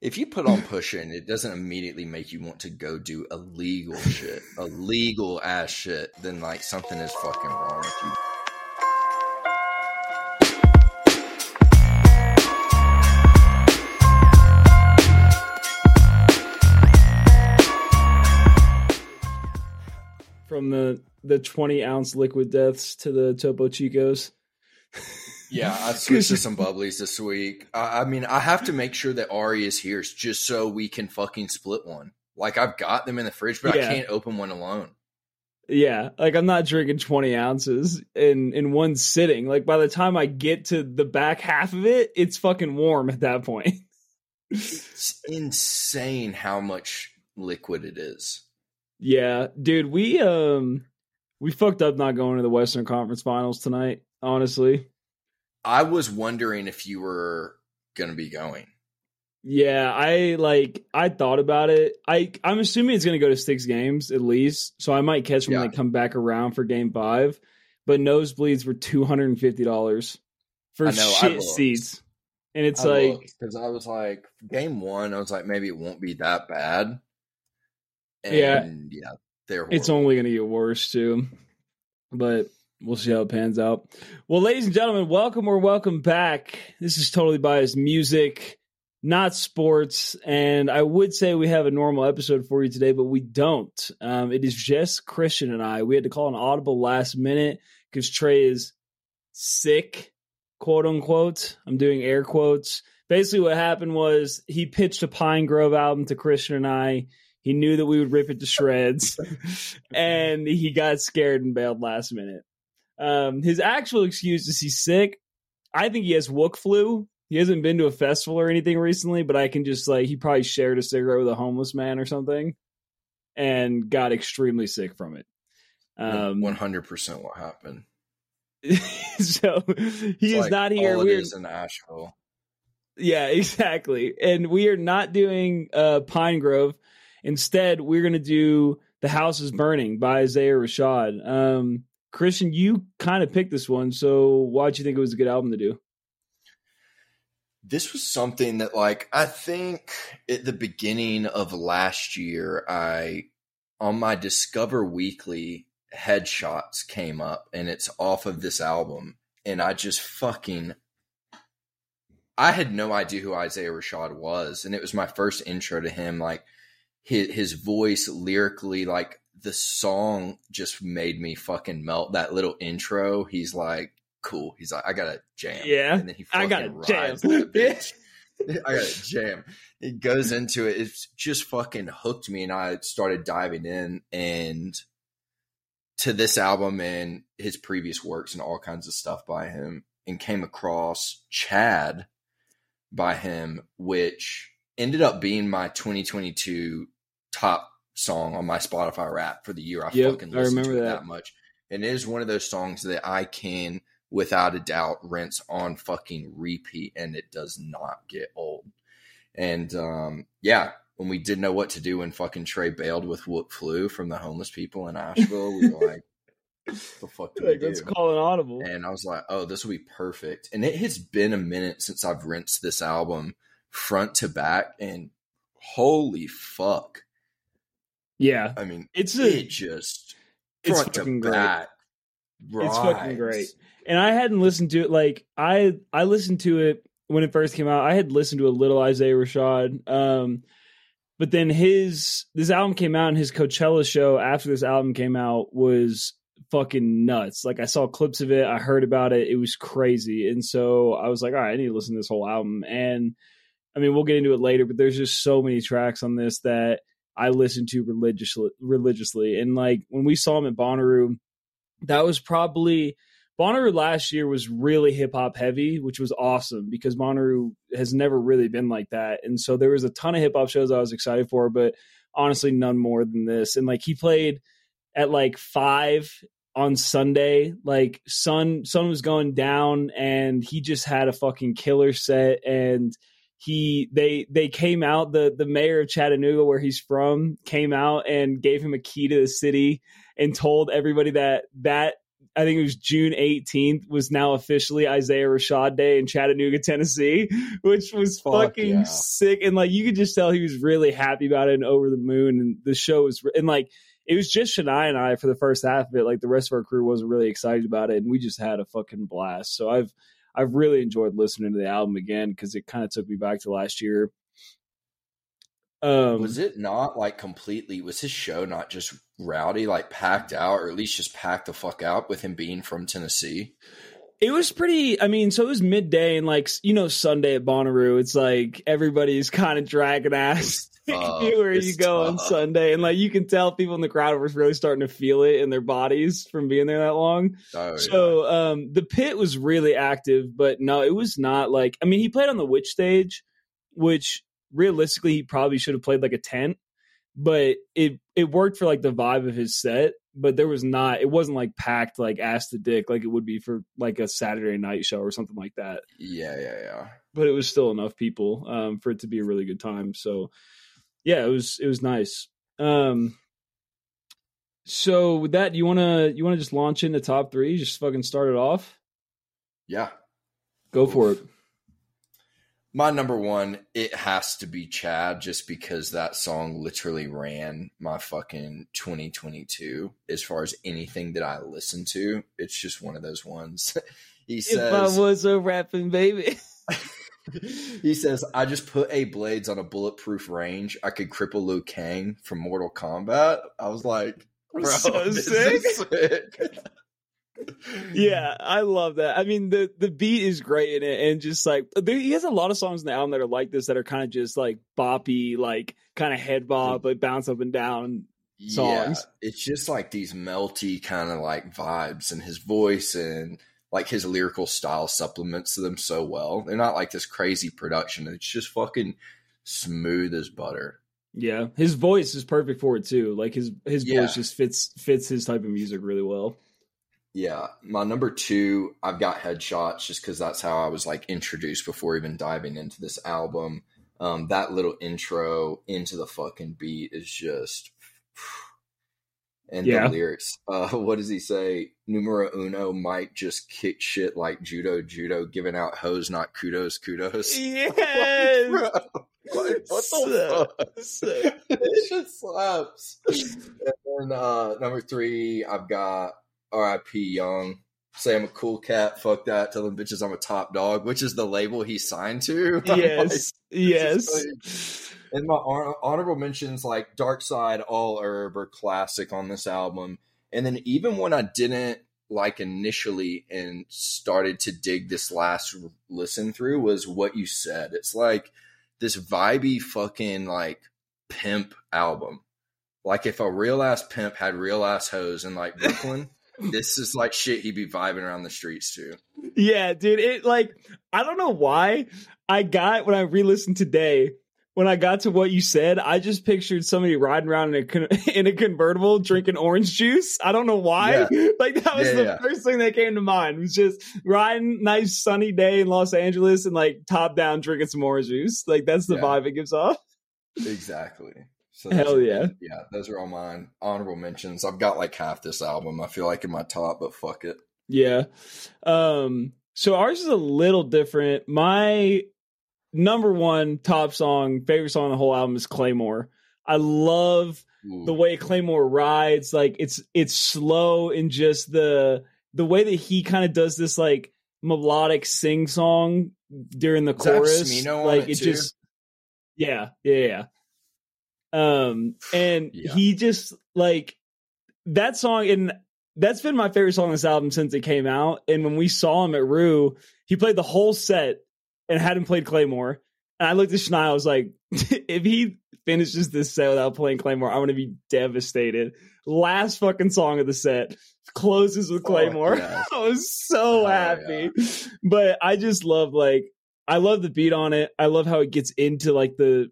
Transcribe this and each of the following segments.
if you put on pushing, it doesn't immediately make you want to go do illegal shit, illegal ass shit, then like something is fucking wrong with you. From the the twenty ounce liquid deaths to the Topo Chicos. Yeah, I switched to some bubblies this week. I, I mean, I have to make sure that Ari is here just so we can fucking split one. Like I've got them in the fridge, but Yeah. I can't open one alone. Yeah, like I'm not drinking 20 ounces in in one sitting. Like by the time I get to the back half of it, it's fucking warm at that point. It's insane how much liquid it is. yeah, dude, we um we fucked up not going to the Western Conference Finals tonight. Honestly, I was wondering if you were going to be going. yeah, I like I thought about it. I I'm assuming it's gonna go to six games at least, so I might catch when Yeah. they come back around for Game Five. But nosebleeds were two hundred and fifty dollars for know, shit seats, and it's like because I was like, game one, I was like, maybe it won't be that bad. And Yeah. yeah, they're It's only going to get worse too. But we'll see how it pans out. Well, ladies and gentlemen, welcome or welcome back. This is totally biased music, not sports. And I would say we have a normal episode for you today, but we don't. Um, it is just Christian and I. We had to call an audible last minute because Trey is sick, quote unquote. I'm doing air quotes. Basically, what happened was he pitched a Pinegrove album to Christian and I. He knew that we would rip it to shreds, and he got scared and bailed last minute. Um, his actual excuse is he's sick. I think he has wook flu. He hasn't been to a festival or anything recently, but I can just like he probably shared a cigarette with a homeless man or something, and got extremely sick from it. Um, one hundred percent what happened. so he It's is like not here. All We're in Asheville. yeah, exactly. And we are not doing uh, Pinegrove. Instead, we're going to do The House is Burning by Isaiah Rashad. Um, Christian, you kind of picked this one. So why'd you think it was a good album to do? This was something that, like, I think at the beginning of last year, I on my Discover Weekly headshots came up, and it's off of this album, and I just fucking. I had no idea who Isaiah Rashad was, and it was my first intro to him. Like his his voice lyrically, like the song just made me fucking melt. That little intro, he's like, cool. He's like, I got a jam. Yeah, and then he I got a jam. that bitch. I got a jam. It goes into it. It's just fucking hooked me, and I started diving in and to this album and his previous works and all kinds of stuff by him, and came across Chad by him, which ended up being my 2022 top song on my Spotify rap for the year. I Yep, fucking I listened remember to it that. that much. And it is one of those songs that I can, without a doubt, rinse on fucking repeat, and it does not get old. And um, yeah, when we didn't know what to do when fucking Trey bailed with what flu from the homeless people in Asheville, we were like, "The fuck do we Like, let's do?" call an audible. And I was like, oh, this will be perfect. And it has been a minute since I've rinsed this album front to back, and holy fuck! Yeah, I mean, it's a it just it's fucking great. It's fucking great. and I hadn't listened to it. Like I, I listened to it when it first came out. I had listened to a little Isaiah Rashad, um, but then his this album came out, and his Coachella show after this album came out was fucking nuts. Like I saw clips of it, I heard about it, it was crazy, and so I was like, all right, I need to listen to this whole album. And I mean, we'll get into it later, but there's just so many tracks on this that I listened to religiously, religiously, and like when we saw him at Bonnaroo, that was probably Bonnaroo last year was really hip hop heavy, which was awesome because Bonnaroo has never really been like that. And so there was a ton of hip hop shows I was excited for, but honestly, none more than this. And like he played at like five on Sunday, like sun sun was going down, and he just had a fucking killer set. And he they they came out the the mayor of Chattanooga, where he's from, came out and gave him a key to the city and told everybody that that I think it was June 18th was now officially Isaiah Rashad Day in Chattanooga, Tennessee, which was Fuck fucking yeah. sick. And like you could just tell he was really happy about it and over the moon. And the show was and like it was just Shania and I for the first half of it. Like the rest of our crew wasn't really excited about it, and we just had a fucking blast. So I've I've really enjoyed listening to the album again because it kind of took me back to last year. Um, was it not like completely? Was his show not just rowdy, like packed out, or at least just packed the fuck out with him being from Tennessee? It was pretty. I mean, so it was midday, and like you know, Sunday at Bonnaroo, it's like everybody's kind of dragging ass tough. where you go on. Sunday, and like you can tell people in the crowd were really starting to feel it in their bodies from being there that long. Oh, yeah. So um, the pit was really active, but no, it was not like. I mean, he played on the Which stage, which realistically he probably should have played like a tent, but it it worked for like the vibe of his set. But there was not. It wasn't like packed like ass to dick like it would be for like a Saturday night show or something like that. yeah, yeah, yeah. But it was still enough people um, for it to be a really good time. So yeah, it was it was nice. Um, so with that, you wanna you wanna just launch into top three? Just fucking start it off. Yeah. Go for it. My number one, it has to be Chad, just because that song literally ran my fucking 2022 as far as anything that I listen to. It's just one of those ones. he If says, I was a rapping baby. he says, I just put a blades on a bulletproof range. I could cripple Liu Kang from Mortal Kombat. I was like, bro, So sick. sick. yeah, I love that. I mean, the the beat is great in it, and just like there, he has a lot of songs in the album that are like this that are kind of just like boppy, like kind of head bob, like bounce up and down. songs. Yeah, it's just like these melty kind of like vibes, and his voice and like his lyrical style supplements them so well. They're not like this crazy production. It's just fucking smooth as butter. Yeah, his voice is perfect for it too. Like his his Yeah. voice just fits fits his type of music really well. Yeah, my number two, I've got headshots just because that's how I was like introduced before even diving into this album. Um, that little intro into the fucking beat is just, and Yeah. the lyrics. Uh, what does he say? Numero uno might just kick shit like judo, judo, giving out hoes, not kudos, kudos. Yes. Like, what the fuck? it just slaps. and then uh, number three, I've got R.I.P. Young. Say I'm a cool cat. Fuck that. Tell them bitches I'm a top dog, which is the label he signed to. I'm like, yes, yes. And my hon- mentions like Darkseid, All Herb are classic on this album. And then even when I didn't like initially and started to dig this last listen through was what you said. It's like this vibey fucking like pimp album. Like if a real ass pimp had real ass hoes in like Brooklyn, this is like shit he'd be vibing around the streets to. Yeah, dude. It like I don't know why I got when I re-listened today. When I got to what you said, I just pictured somebody riding around in a con- in a convertible drinking orange juice. I don't know why. Like that was Yeah, the yeah. first thing that came to mind. It Was just riding nice sunny day in Los Angeles and like top down drinking some orange juice. Like that's the Yeah. vibe it gives off. Exactly. So Hell yeah. Yeah, those are all mine. Honorable mentions. I've got like half this album. I feel like in my top, but fuck it. Yeah. Um so ours is a little different. My number one top song, favorite song on the whole album is Claymore. I love Ooh. the way Claymore rides. Like it's it's slow and just the the way that he kind of does this like melodic sing song during the Does chorus. Like it it just yeah, yeah, yeah. Um and Yeah. he just like that song and that's been my favorite song on this album since it came out. And when we saw him at Roo, he played the whole set and hadn't played Claymore. And I looked at Shania, I was like, if he finishes this set without playing Claymore, I'm gonna be devastated. Last fucking song of the set closes with Claymore. yes. I was so Oh, happy. But I just love like I love the beat on it. I love how it gets into like the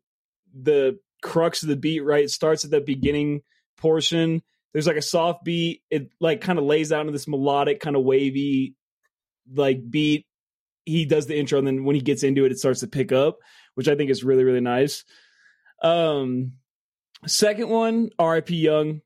the crux of the beat, right? It starts at that beginning portion. There's like a soft beat. It like kind of lays out into this melodic, kind of wavy like beat. He does the intro, and then when he gets into it, it starts to pick up, which I think is really, really nice. Um second one, R.I.P. Young.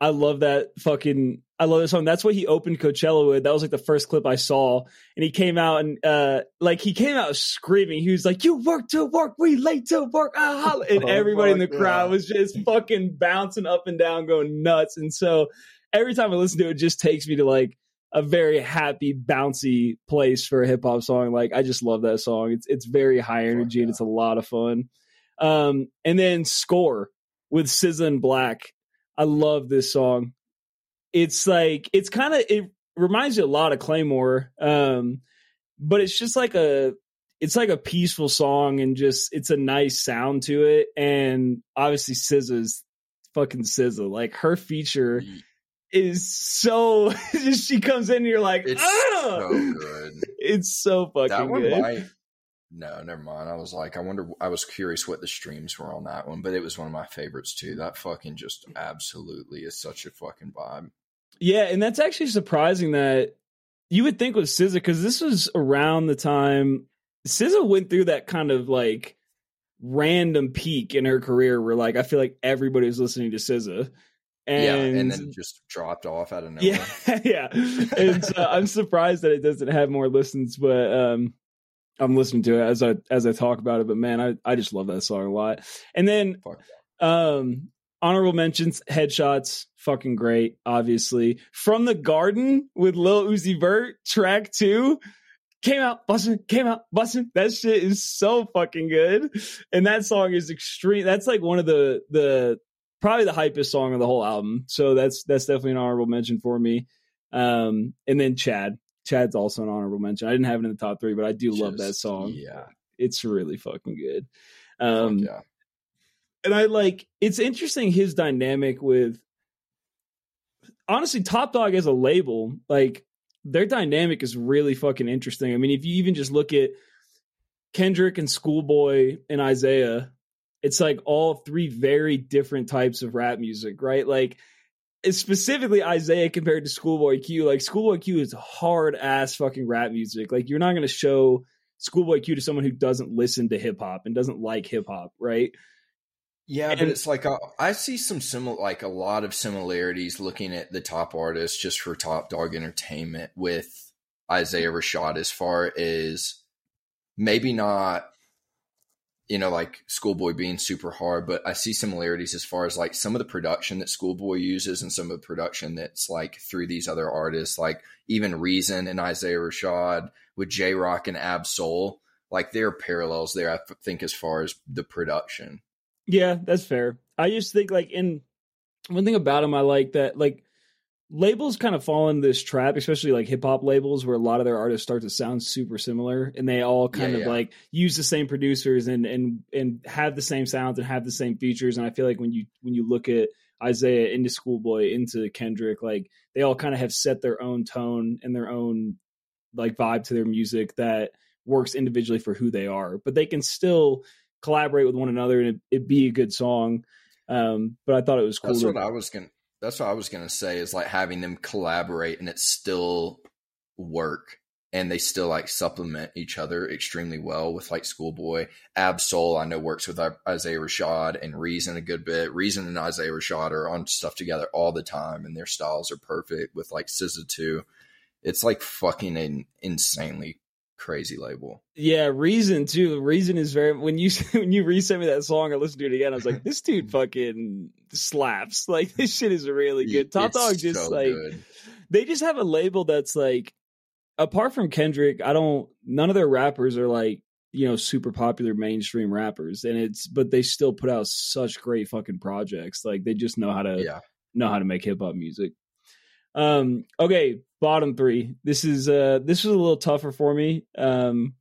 I love that fucking I love this song. That's what he opened Coachella with. That was like the first clip I saw. And he came out and uh like he came out screaming. He was like, You work to work, we late to work. Ah, and Oh, everybody in the fuck crowd was just fucking bouncing up and down, going nuts. And so every time I listen to it, it just takes me to like a very happy, bouncy place for a hip hop song. Like I just love that song. It's it's very high energy and yeah. it's a lot of fun. Um, and then score with SZA and 6LACK. I love this song. It's like it's kind of it reminds you a lot of Claymore, um, but it's just like a it's like a peaceful song and just it's a nice sound to it. And obviously SZA's fucking SZA. Like her feature is so she comes in and you're like, It's ah! so good. it's so fucking that one good. might. No, never mind. I was like, I wonder. I was curious what the streams were on that one, but it was one of my favorites too. That fucking just absolutely is such a fucking vibe. Yeah, and that's actually surprising that you would think with SZA because this was around the time SZA went through that kind of like random peak in her career where like I feel like everybody was listening to SZA. And, yeah, and then it just dropped off out of nowhere. yeah, yeah. And so I'm surprised that it doesn't have more listens, but um I'm listening to it as I as I talk about it. But man, I, I just love that song a lot. And then um honorable mentions, headshots, fucking great, obviously. From the Garden with Lil Uzi Vert, track two. Came out busting, came out busting. That shit is so fucking good. And that song is extreme. That's like one of the the probably the hypest song of the whole album. So that's that's definitely an honorable mention for me. Um and then Chad. Chad's also an honorable mention. I didn't have it in the top three, but I do love that song. Yeah, It's really fucking good. fuck Um yeah. and I like it's interesting his dynamic with honestly Top Dawg as a label, like their dynamic is really fucking interesting. I mean, if you even just look at Kendrick and Schoolboy and Isaiah, it's like all three very different types of rap music, right? Like specifically Isaiah compared to Schoolboy Q. Like Schoolboy Q is hard ass fucking rap music. Like you're not gonna show Schoolboy Q to someone who doesn't listen to hip hop and doesn't like hip hop, right? Yeah, but it's like uh, I see some similar, like a lot of similarities looking at the top artists just for Top Dawg Entertainment with Isaiah Rashad as far as maybe not, you know, like Schoolboy being super hard, but I see similarities as far as like some of the production that Schoolboy uses and some of the production that's like through these other artists, like even Reason and Isaiah Rashad with Jay Rock and Ab-Soul. Like there are parallels there, I think, as far as the production. Yeah, that's fair. I just think like in one thing about him, I like that like labels kind of fall in this trap, especially like hip hop labels, where a lot of their artists start to sound super similar, and they all kind Yeah, of yeah. like use the same producers and and and have the same sounds and have the same features. And I feel like when you when you look at Isaiah into Schoolboy into Kendrick, like they all kind of have set their own tone and their own like vibe to their music that works individually for who they are, but they can still collaborate with one another and it, it be a good song. Um, but I thought it was cool. That's to- what I was gonna. That's what I was gonna say is like having them collaborate and it still work and they still like supplement each other extremely well with like Schoolboy, Ab-Soul. I know works with uh, Isaiah Rashad and Reason a good bit. Reason and Isaiah Rashad are on stuff together all the time and their styles are perfect with like SZA too. It's like fucking an insanely crazy label. yeah, Reason too. Reason is very when you when you resent me that song, I listened to it again. I was like, this dude mm-hmm. fucking slaps. Like this shit is really good. Top It's Dog just so like good. they just have a label that's like apart from Kendrick, I don't none of their rappers are like, you know, super popular mainstream rappers. And it's but they still put out such great fucking projects. Like they just know how to Yeah. know how to make hip hop music. Um okay, bottom 3. This is uh this was a little tougher for me. Um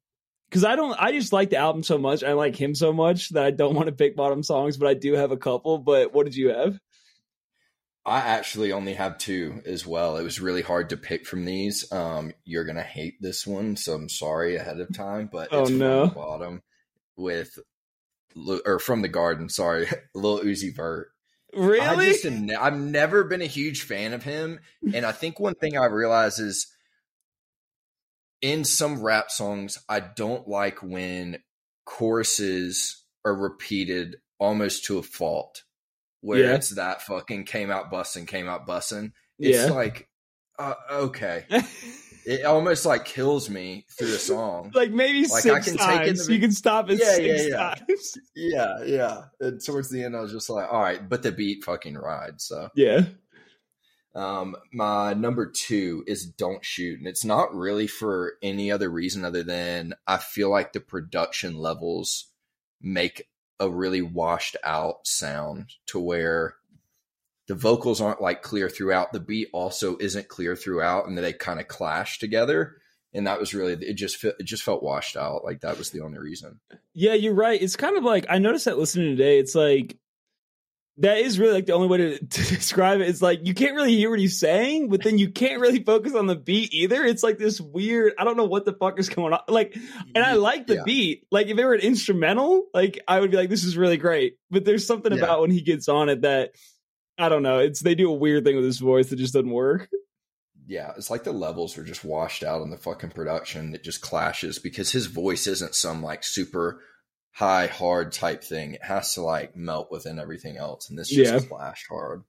cuz I don't I just like the album so much. I like him so much that I don't want to pick bottom songs, but I do have a couple, but what did you have? I actually only have two as well. It was really hard to pick from these. Um, you're gonna hate this one, so I'm sorry ahead of time. But Oh, it's from no. the bottom with or from the garden. Sorry, Lil Uzi Vert. Really? I just am ne- I've never been a huge fan of him, and I think one thing I realize is in some rap songs, I don't like when choruses are repeated almost to a fault, where Yeah. it's that fucking came out bussin', came out bussin'. It's Yeah. like, uh, okay, it almost like kills me through the song. like maybe Like, I six can take in times. the- you can stop it Yeah, six yeah, yeah. times. yeah, yeah. And towards the end, I was just like, all right, but the beat fucking rides. So, Yeah. um, my number two is "Don't Shoot," and it's not really for any other reason other than I feel like the production levels make a really washed out sound to where the vocals aren't like clear throughout. The beat also isn't clear throughout, and they kind of clash together. And that was really it. Just it just felt washed out. Like that was the only reason. Yeah, you're right. It's kind of like I noticed that listening today. It's like that is really like the only way to, to describe it. It's like you can't really hear what he's saying, but then you can't really focus on the beat either. It's like this weird. I don't know what the fuck is going on. Like, and I like the Yeah. beat. Like, if it were an instrumental, like I would be like, this is really great. But there's something Yeah. about when he gets on it that I don't know. It's they do a weird thing with his voice that just doesn't work. yeah, it's like the levels are just washed out in the fucking production. It just clashes because his voice isn't some like super high hard type thing. It has to like melt within everything else, and this just Yeah. clashed hard.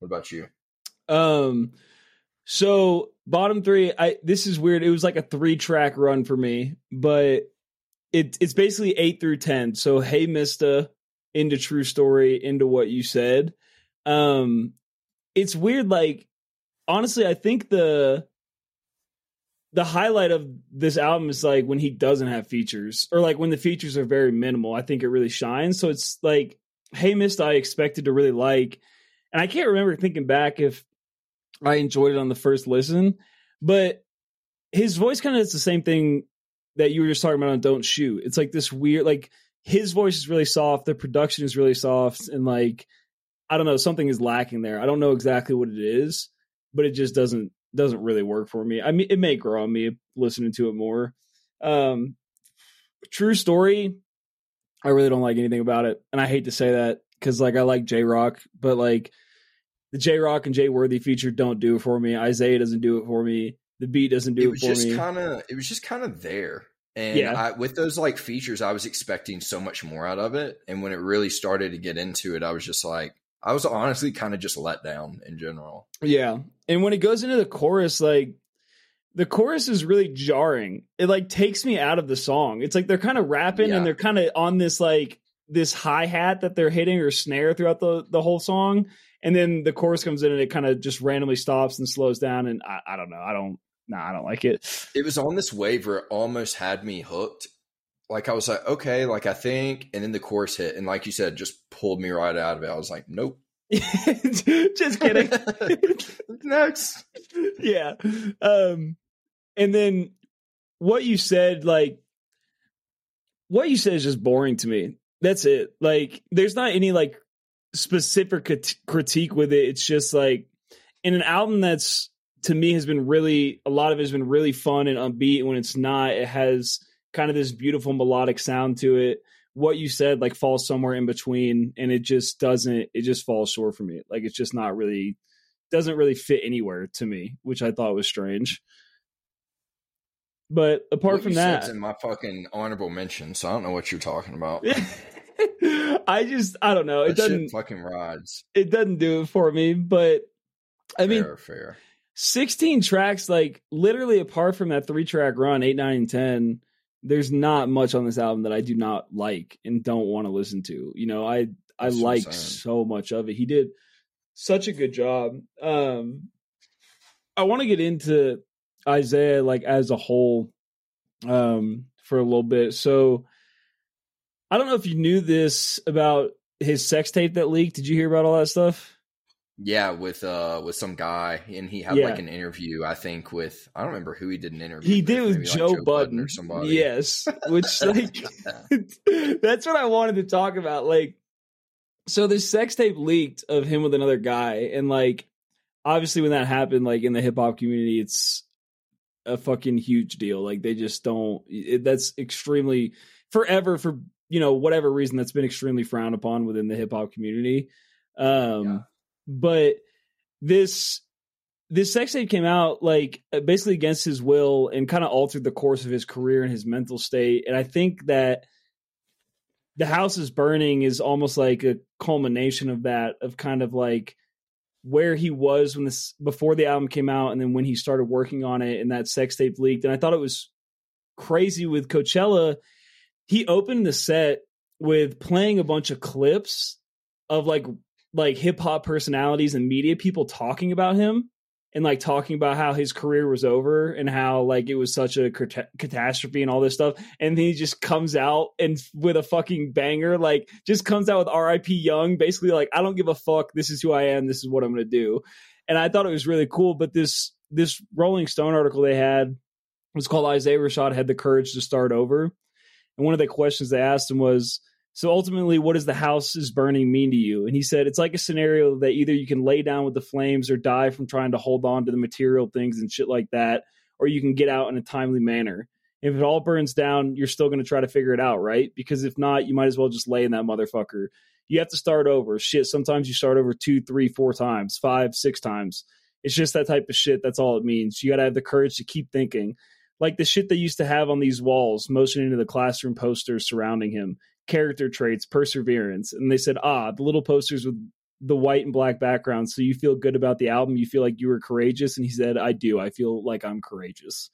What about you? Um, so bottom three, I this is weird. It was like a three track run for me, but it it's basically eight through ten. So hey, Mista, into True Story, into what you said. Um, it's weird. Like honestly, I think the the highlight of this album is like when he doesn't have features, or like when the features are very minimal. I think it really shines. So it's like hey, Mista, I expected to really like. And I can't remember thinking back if I enjoyed it on the first listen, but his voice kind of is the same thing that you were just talking about on Don't Shoot. It's like this weird, like his voice is really soft, the production is really soft, and like I don't know, something is lacking there. I don't know exactly what it is, but it just doesn't doesn't really work for me. I mean, it may grow on me listening to it more. Um, true story. I really don't like anything about it, and I hate to say that because like I like Jay Rock, but like the Jay Rock and Jay Worthy feature don't do it for me. Isaiah doesn't do it for me. The beat doesn't do it it, was for just me. kind of it was just kind of there and Yeah. I, with those like features i was expecting so much more out of it and when it really started to get into it i was just like i was honestly kind of just let down in general Yeah. And when it goes into the chorus, like the chorus is really jarring. It like takes me out of the song. It's like they're kind of rapping Yeah. and they're kind of on this like this hi hat that they're hitting or snare throughout the the whole song. And then the chorus comes in and it kind of just randomly stops and slows down. And I, I don't know. I don't. No, I don't like it. it was on this wave where it almost had me hooked like i was like okay like i think and then the chorus hit and like you said just pulled me right out of it i was like nope just kidding. next yeah. Um and then what you said like what you said is just boring to me. That's it. Like there's not any like specific crit- critique with it. It's just like in an album that's to me has been really a lot of it has been really fun and upbeat when it's not it has kind of this beautiful melodic sound to it. What you said like falls somewhere in between and it just doesn't it just falls short for me. Like it's just not really doesn't really fit anywhere to me, which I thought was strange. But apart What from that, in my fucking honorable mention so i don't know what you're talking about I just I don't know. It that doesn't fucking rides it doesn't do it for me. But I mean, fair fair 16 tracks, like literally apart from that three track run, eight, nine, and ten, there's not much on this album that I do not like and don't want to listen to. You know, I I That's like saying. so much of it. He did such a good job. Um I want to get into Isaiah like as a whole um for a little bit. So I don't know if you knew this about his sex tape that leaked. Did you hear about all that stuff? Yeah, with uh with some guy, and he had Yeah. like an interview. I think with I don't remember who he did an interview. He did with maybe, like, Joe, Budden. or somebody. Yes, which like that's what I wanted to talk about. Like, so this sex tape leaked of him with another guy, and like, obviously when that happened, like in the hip hop community, it's a fucking huge deal. Like they just don't. It, that's extremely forever for you know whatever reason that's been extremely frowned upon within the hip hop community. Um, Yeah. But this this sex tape came out like uh, basically against his will and kind of altered the course of his career and his mental state. And I think that the house is burning is almost like a culmination of that, of kind of like where he was when this before the album came out and then when he started working on it and that sex tape leaked and i thought it was crazy with coachella he opened the set with playing a bunch of clips of like like hip hop personalities and media people talking about him and like talking about how his career was over and how like it was such a cat- catastrophe and all this stuff. And then he just comes out and with a fucking banger like just comes out with RIP Young basically like I don't give a fuck. This is who I am. This is what I'm going to do. And I thought it was really cool but this this Rolling Stone article they had was called Isaiah Rashad had the courage to start over. And one of the questions they asked him was so ultimately, what does the house is burning mean to you? And he said, it's like a scenario that either you can lay down with the flames or die from trying to hold on to the material things and shit like that, or you can get out in a timely manner. If it all burns down, you're still going to try to figure it out, right? Because if not, you might as well just lay in that motherfucker. You have to start over. Shit, sometimes you start over two, three, four times, five, six times. It's just that type of shit. That's all it means. You got to have the courage to keep thinking. Like the shit they used to have on these walls, motioning to the classroom posters surrounding him character traits, perseverance. And they said, ah, the little posters with the white and black background. So you feel good about the album. You feel like you were courageous. And he said, I do. I feel like I'm courageous,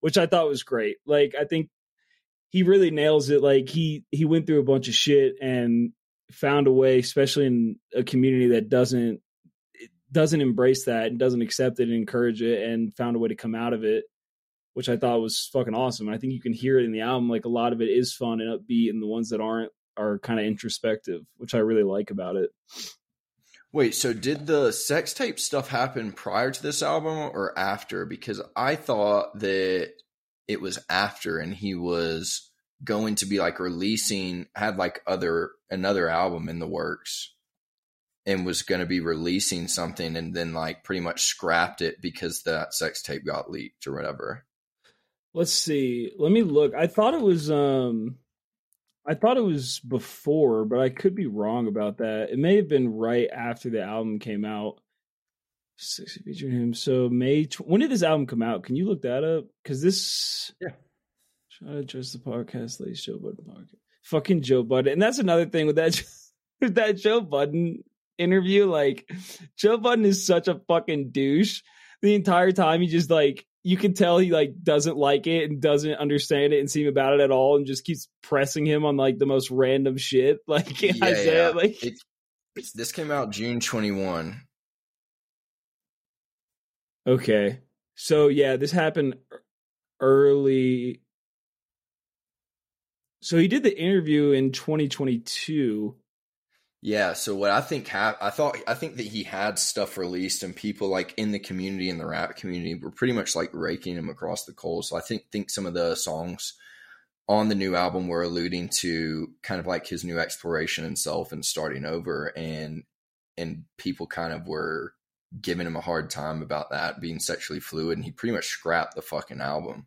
which I thought was great. Like, I think he really nails it. Like he, he went through a bunch of shit and found a way, especially in a community that doesn't, doesn't embrace that and doesn't accept it and encourage it and found a way to come out of it which I thought was fucking awesome. And I think you can hear it in the album. Like a lot of it is fun and upbeat, and the ones that aren't are kind of introspective, which I really like about it. Wait, so did the sex tape stuff happen prior to this album or after? Because I thought that it was after, and he was going to be like releasing had like other another album in the works and was going to be releasing something and then like pretty much scrapped it because that sex tape got leaked or whatever let's see. Let me look. I thought it was um I thought it was before, but I could be wrong about that. It may have been right after the album came out. Featuring him. So May. Tw- when did this album come out? Can you look that up? Because this. Yeah. Try to address the podcast, ladies. Joe Budden podcast. Fucking Joe Budden, and that's another thing with that with that Joe Budden interview. Like, Joe Budden is such a fucking douche. The entire time he just like you can tell he like doesn't like it and doesn't understand it and seem about it at all and just keeps pressing him on like the most random shit. Like yeah, Isaiah, yeah. like it, this came out June 21 okay. So yeah this happened early so he did the interview in 2022 yeah, so what I think ha- I thought I think that he had stuff released and people like in the community in the rap community were pretty much like raking him across the coals. So I think think some of the songs on the new album were alluding to kind of like his new exploration and self and starting over and and people kind of were giving him a hard time about that being sexually fluid and he pretty much scrapped the fucking album.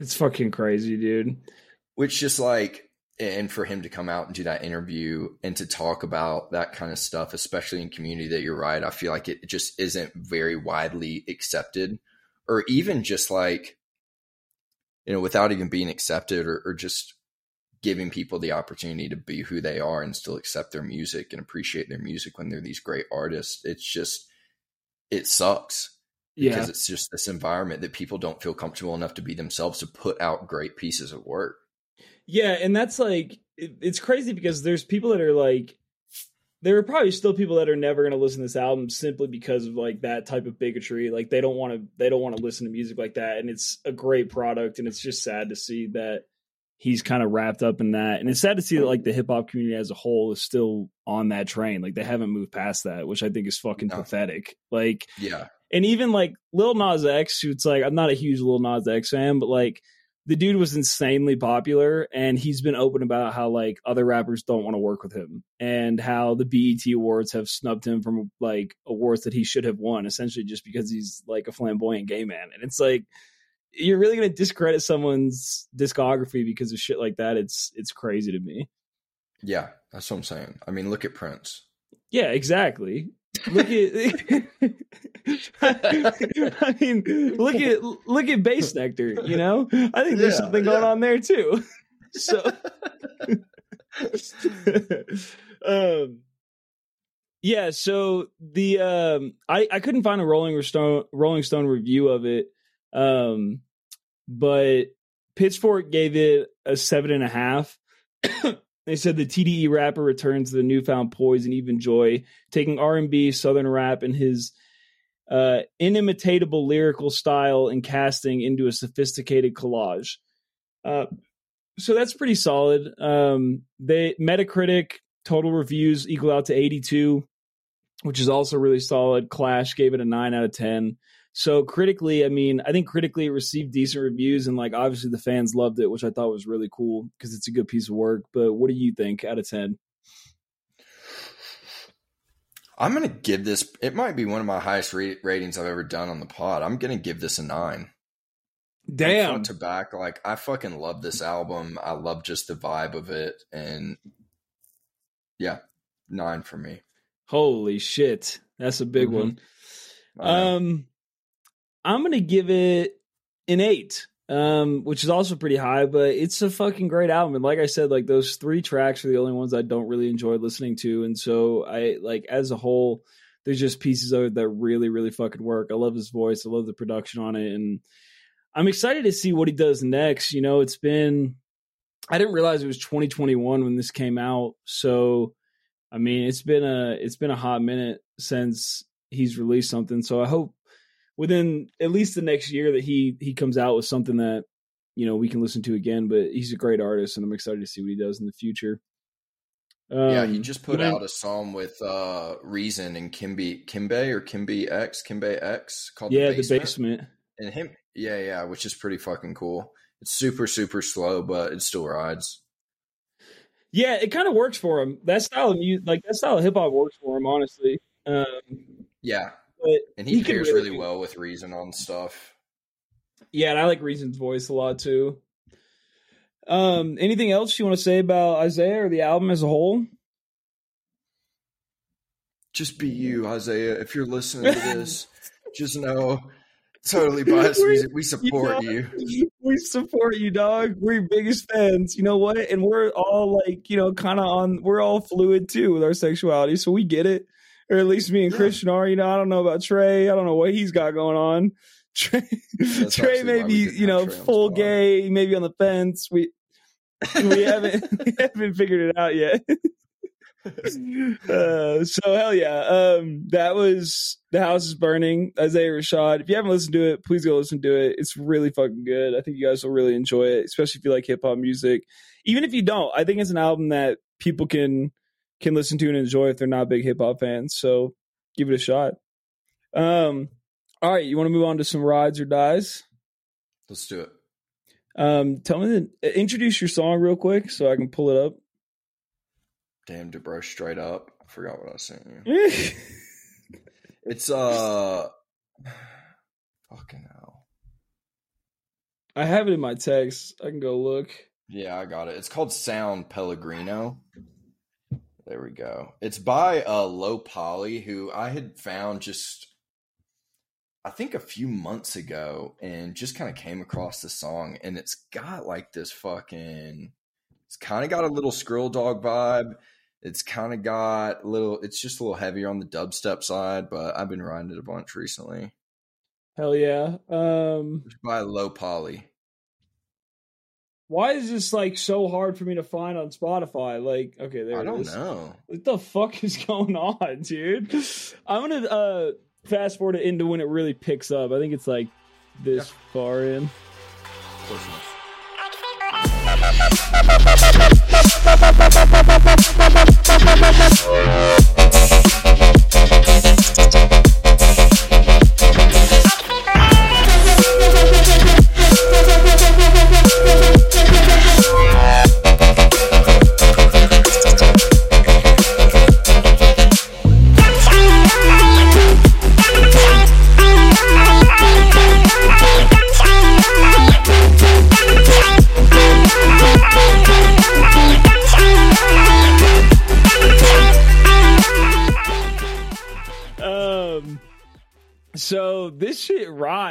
It's fucking crazy, dude. Which just like and for him to come out and do that interview and to talk about that kind of stuff, especially in community that you're right, I feel like it just isn't very widely accepted, or even just like, you know, without even being accepted or, or just giving people the opportunity to be who they are and still accept their music and appreciate their music when they're these great artists. It's just, it sucks because yeah. it's just this environment that people don't feel comfortable enough to be themselves to put out great pieces of work. Yeah, and that's like it, it's crazy because there's people that are like there are probably still people that are never going to listen to this album simply because of like that type of bigotry. Like they don't want to they don't want to listen to music like that and it's a great product and it's just sad to see that he's kind of wrapped up in that and it's sad to see that like the hip hop community as a whole is still on that train. Like they haven't moved past that which i think is fucking no. pathetic. Like yeah. and even like Lil Nas X, who's like I'm not a huge Lil Nas X fan, but like the dude was insanely popular and he's been open about how like other rappers don't want to work with him and how the BET awards have snubbed him from like awards that he should have won essentially just because he's like a flamboyant gay man and it's like you're really going to discredit someone's discography because of shit like that. It's it's crazy to me. Yeah that's what i'm saying. I mean look at prince. Yeah exactly look at I mean, look at look at Bassnectar. You know, I think there's yeah, something going yeah. on there too. So, um, Yeah, so the um I I couldn't find a Rolling Stone Rolling Stone review of it. Um but Pitchfork gave it a seven and a half. They said the TDE rapper returns the newfound poise and even joy, taking R and B, Southern rap, and his uh, inimitatable lyrical style and casting into a sophisticated collage. Uh, so that's pretty solid. Um, they Metacritic total reviews equal out to 82, which is also really solid. Clash gave it a nine out of 10. So critically, I mean, I think critically it received decent reviews, and like obviously the fans loved it, which I thought was really cool because it's a good piece of work. But what do you think out of 10? I'm gonna give this. It might be one of my highest ratings I've ever done on the pod. I'm gonna give this a nine. Damn. Front to back, like I fucking love this album. I love just the vibe of it, and yeah, nine for me. Holy shit, that's a big mm-hmm. one. Um, I'm gonna give it an eight um, which is also pretty high, but it's a fucking great album. And like I said, like those three tracks are the only ones I don't really enjoy listening to. And so I like as a whole, there's just pieces of it that really, really fucking work. I love his voice. I love the production on it. And I'm excited to see what he does next. You know, it's been I didn't realize it was 2021 when this came out. So I mean, it's been a it's been a hot minute since he's released something. So I hope within at least the next year that he he comes out with something that you know we can listen to again. But he's a great artist, and I'm excited to see what he does in the future. Um, yeah, he just put out a song with uh Reason and Kimby Kimbe or Kimby X Kimbe X called yeah the basement. the basement. and him yeah yeah which is pretty fucking cool. It's super super slow, but it still rides. Yeah, it kind of works for him. That style of music, like that style of hip hop, works for him. Honestly. Um, yeah, but and he, he pairs really, really well with Reason on stuff. Yeah, and I like Reason's voice a lot too. Um, anything else you want to say about Isaiah or the album as a whole? Just be you, Isaiah. If you're listening to this, just know totally biased. We, we support you, know, you, We support you, dog. We're your biggest fans. You know what? And we're all like, you know, kind of on. We're all fluid too with our sexuality, so we get it or at least me and Christian are. You know, I don't know about Trey. I don't know what he's got going on. Trey, Trey may be, you know, full gay, maybe on the fence. We we haven't we haven't figured it out yet. uh, so hell yeah. Um, that was the house is burning. Isaiah Rashad. If you haven't listened to it, please go listen to it. It's really fucking good. I think you guys will really enjoy it, especially if you like hip hop music. Even if you don't, I think it's an album that people can can listen to and enjoy if they're not big hip hop fans. So give it a shot. Um, all right, you want to move on to some rides or dies? Let's do it. Um, tell me, the, introduce your song real quick so I can pull it up. Damn, to brush straight up. I forgot what I sent you. it's uh, fucking hell. I have it in my text. I can go look. Yeah, I got it. It's called Sound Pellegrino. There we go. It's by uh, Low Poly, who I had found just, I think, a few months ago, and just kind of came across the song, and it's got like this fucking. It's kind of got a little Skrill Dog vibe. It's kind of got a little. It's just a little heavier on the dubstep side, but I've been riding it a bunch recently. Hell yeah! Um, it's by Low Poly why is this like so hard for me to find on Spotify? Like, okay, there I don't know. What the fuck is going on, dude? I'm gonna uh fast forward it into when it really picks up. I think it's like this yeah. far in. So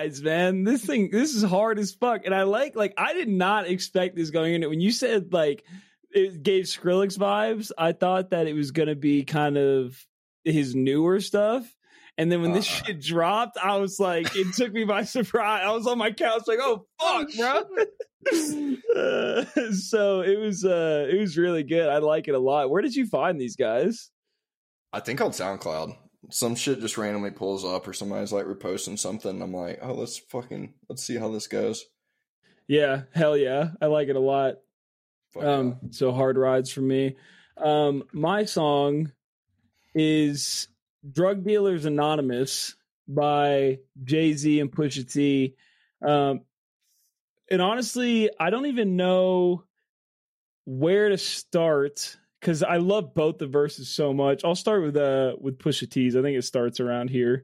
shit rides, man. This thing, this is hard as fuck. And I like, like, I did not expect this going into it. When you said like it gave Skrillex vibes, I thought that it was gonna be kind of his newer stuff. And then when this Uh-uh. shit dropped, I was like, it took me by surprise. I was on my couch like, oh fuck, bro. Uh, so it was uh it was really good. I like it a lot. Where did you find these guys? I think on SoundCloud. Some shit just randomly pulls up or somebody's like reposting something. I'm like, oh, let's fucking let's see how this goes. Yeah, hell yeah. I like it a lot. Fuck Um, so hard rides for me. Um, my song is "Drug Dealers Anonymous" by Jay Z and Pusha T. Um, and honestly, I don't even know where to start because I love both the verses so much. I'll start with uh with Pusha T's. I think it starts around here.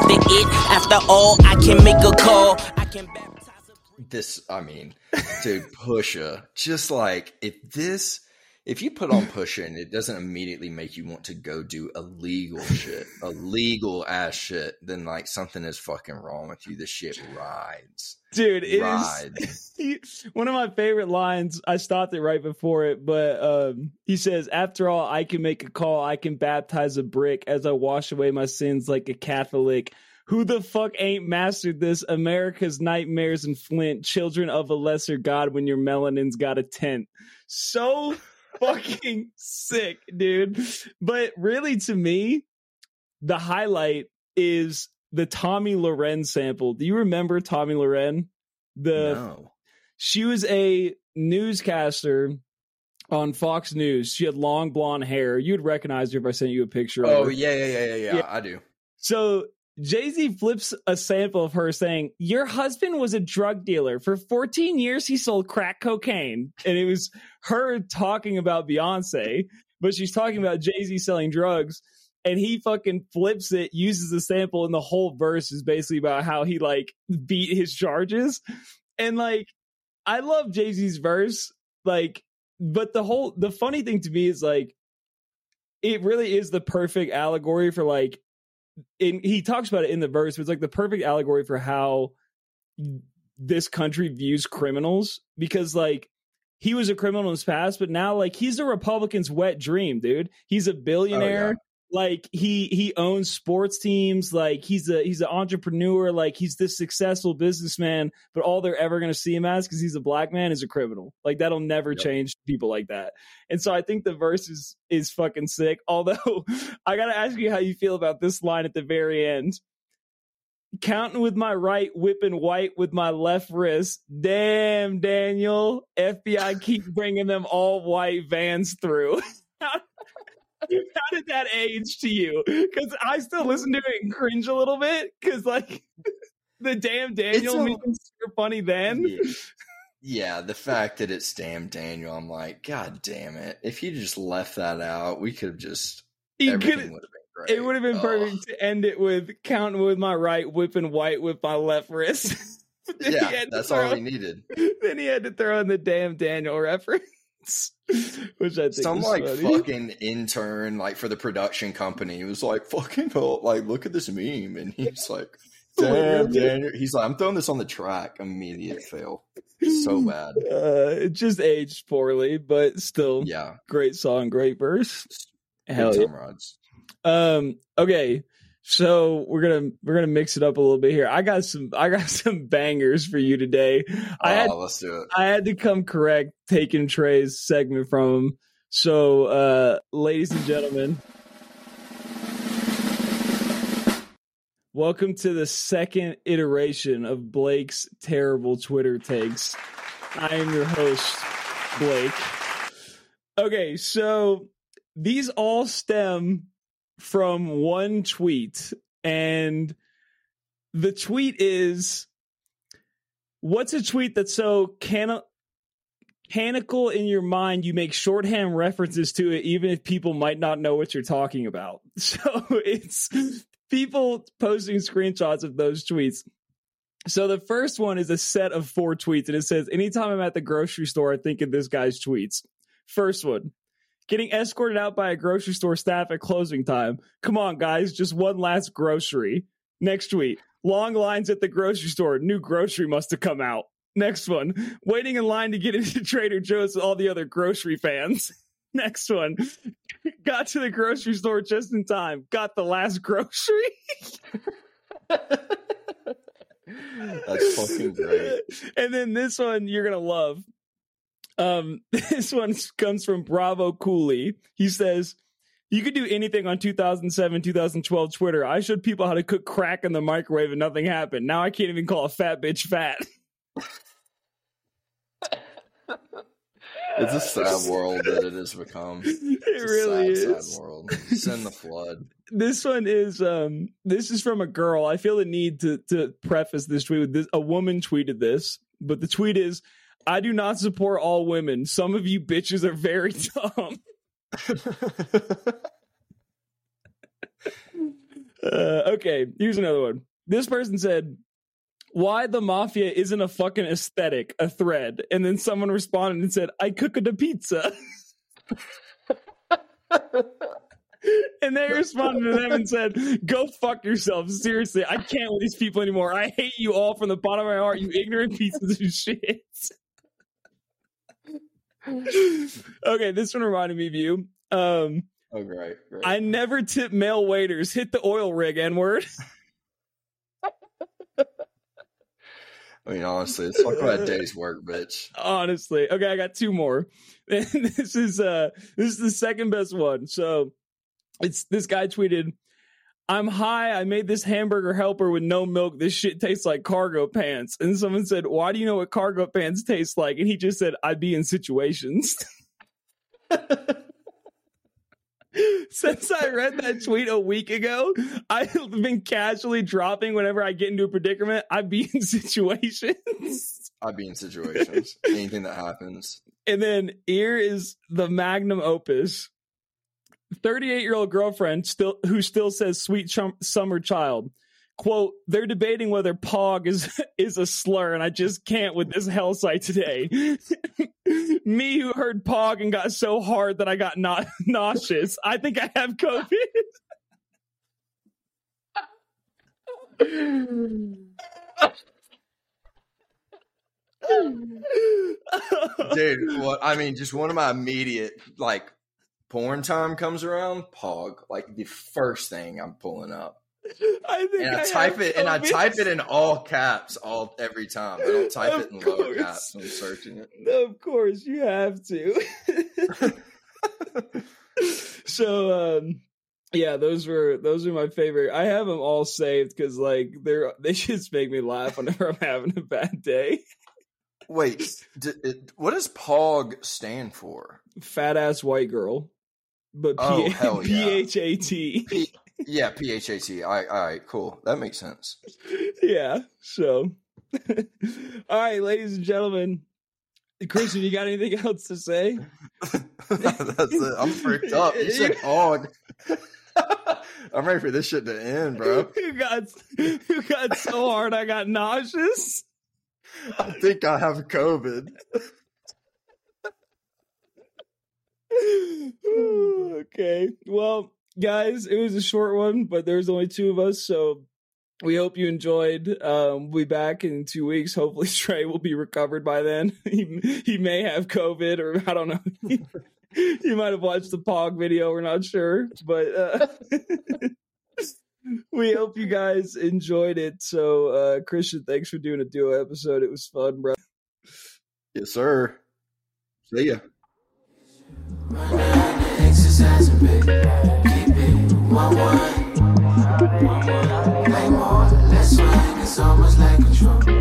it. After all, I can make a call. I can baptize a this I mean, dude, Pusha, just like if this if you put on Pusha and it doesn't immediately make you want to go do illegal shit, illegal ass shit, then like something is fucking wrong with you. This shit rides. Dude, it is one of my favorite lines. I stopped it right before it, but um, he says, "After all, I can make a call. I can baptize a brick as I wash away my sins like a Catholic." Who the fuck ain't mastered this? America's nightmares and Flint, children of a lesser god. When your melanin's got a tent, so fucking sick, dude. But really, to me, the highlight is the Tomi Lahren sample. Do you remember Tomi Lahren? The no. she was a newscaster on Fox News. She had long blonde hair. You'd recognize her if I sent you a picture of Oh yeah, yeah, yeah, yeah, Yeah. I do. So Jay Z flips a sample of her saying, Your husband was a drug dealer. For 14 years, he sold crack cocaine. And it was her talking about Beyonce, but she's talking about Jay Z selling drugs. And he fucking flips it, uses the sample, and the whole verse is basically about how he like beat his charges. And like, I love Jay Z's verse. Like, but the whole, the funny thing to me is like, it really is the perfect allegory for like and he talks about it in the verse, but it's like the perfect allegory for how this country views criminals because like he was a criminal in his past, but now like he's a Republican's wet dream, dude. He's a billionaire. Oh, Like he he owns sports teams. Like he's a he's an entrepreneur. Like he's this successful businessman. But all they're ever going to see him as because he's a black man is a criminal. Like that'll never Yep. change people like that. And so I think the verse is is fucking sick. Although I gotta ask you how you feel about this line at the very end. Counting with my right, whipping white with my left wrist. Damn, Daniel. FBI keep bringing them all white vans through. how, did that age to you? Because I still listen to it and cringe a little bit. Because like the damn Daniel a- means super funny then. Yeah. Yeah, the fact that it's damn Daniel, I'm like, God damn it! If you just left that out, we could have just He everything could would have been great. It would have been Oh. perfect to end it with counting with my right, whipping white with my left wrist. He Yeah, that's throw- all he needed. Then he had to throw in the damn Daniel reference, which I think Some like funny. fucking intern, like for the production company, he was like, "Fucking like look at this meme," and he's like, "Damn, Literally. Daniel." He's like, "I'm throwing this on the track." Immediate fail. So bad. Uh, it just aged poorly, but still, Yeah. great song, great verse. Hell yeah. rods. Um, okay, so we're gonna we're gonna mix it up a little bit here. I got some I got some bangers for you today. I had oh, let's do it. I had to come correct taking Trey's segment from him. So, uh, ladies and gentlemen, welcome to the second iteration of Blake's terrible Twitter takes. I am your host, Blake. Okay, so these all stem from one tweet, and the tweet is what's a tweet that's so cana- mechanical in your mind. You make shorthand references to it, even if people might not know what you're talking about. So it's people posting screenshots of those tweets. So the first one is a set of four tweets, and it says, Anytime I'm at the grocery store, I think of this guy's tweets. First one, getting escorted out by a grocery store staff at closing time. Come on, guys, just one last grocery. Next tweet, long lines at the grocery store. New grocery must have come out. Next one, waiting in line to get into Trader Joe's with all the other grocery fans. Next one, got to the grocery store just in time. Got the last grocery. That's fucking great. And then this one you're gonna love. Um, this one comes from Bravo Cooley. He says, "You could do anything on 2007, 2012 Twitter. I showed people how to cook crack in the microwave and nothing happened. Now I can't even call a fat bitch fat." It's a sad world that it has become. It It's a really sad, is. sad world. Send the flood. this one is um this is from a girl. I feel the need to to preface this tweet with this. A woman tweeted this, but the tweet is, "I do not support all women. Some of you bitches are very dumb." Uh, okay, here's another one. This person said, "Why the mafia isn't a fucking aesthetic, a thread?" And then someone responded and said, "I cook a pizza." and they responded to them and said, "Go fuck yourself. Seriously, I can't with these people anymore. I hate you all from the bottom of my heart. You ignorant pieces of shit." okay, this one reminded me of you. Um, Oh, great. great. I never tip male waiters. Hit the oil rig, N word. I mean, honestly, let's talk about a day's work, bitch. Honestly. Okay, I got two more. And this is uh this is the second best one. So it's this guy tweeted, I'm high. I made this hamburger helper with no milk. This shit tastes like cargo pants. And someone said, Why do you know what cargo pants taste like? And he just said, I'd be in situations. Since I read that tweet a week ago, I've been casually dropping whenever I get into a predicament. I'd be in situations. I'd be in situations. Anything that happens. And then here is the magnum opus. 38 year old girlfriend still who still says sweet chum- summer child. Quote, they're debating whether pog is is a slur, and I just can't with this hell site today. Me who heard pog and got so hard that I got not nauseous. I think I have COVID. Dude, I mean, just one of my immediate like porn time comes around, Pog, like the first thing I'm pulling up. I think And I, I type it and I type it in all caps all every time. I don't type Of it in lower caps when I'm searching it. Of course, you have to. so, um, yeah, those were those are my favorite. I have them all saved because like they're they just make me laugh whenever I'm having a bad day. Wait, d- what does POG stand for? Fat ass white girl, but Oh, P hell yeah. H A T. P- yeah, P H A T. All right, all right, cool. That makes sense. Yeah. So, all right, ladies and gentlemen, Christian, you got anything else to say? That's it. I'm freaked up. You said POG. I'm ready for this shit to end, bro. You got who got so hard I got nauseous? I think I have COVID. okay. Well, guys, it was a short one, but there's only two of us, so we hope you enjoyed. Um, we'll be back in two weeks. Hopefully, Trey will be recovered by then. he he may have COVID, or I don't know. you might have watched the Pog video. We're not sure, but uh, we hope you guys enjoyed it. So, uh, Christian, thanks for doing a duo episode. It was fun, bro. Yes, sir. See ya. Play more, less swing. It's almost like control.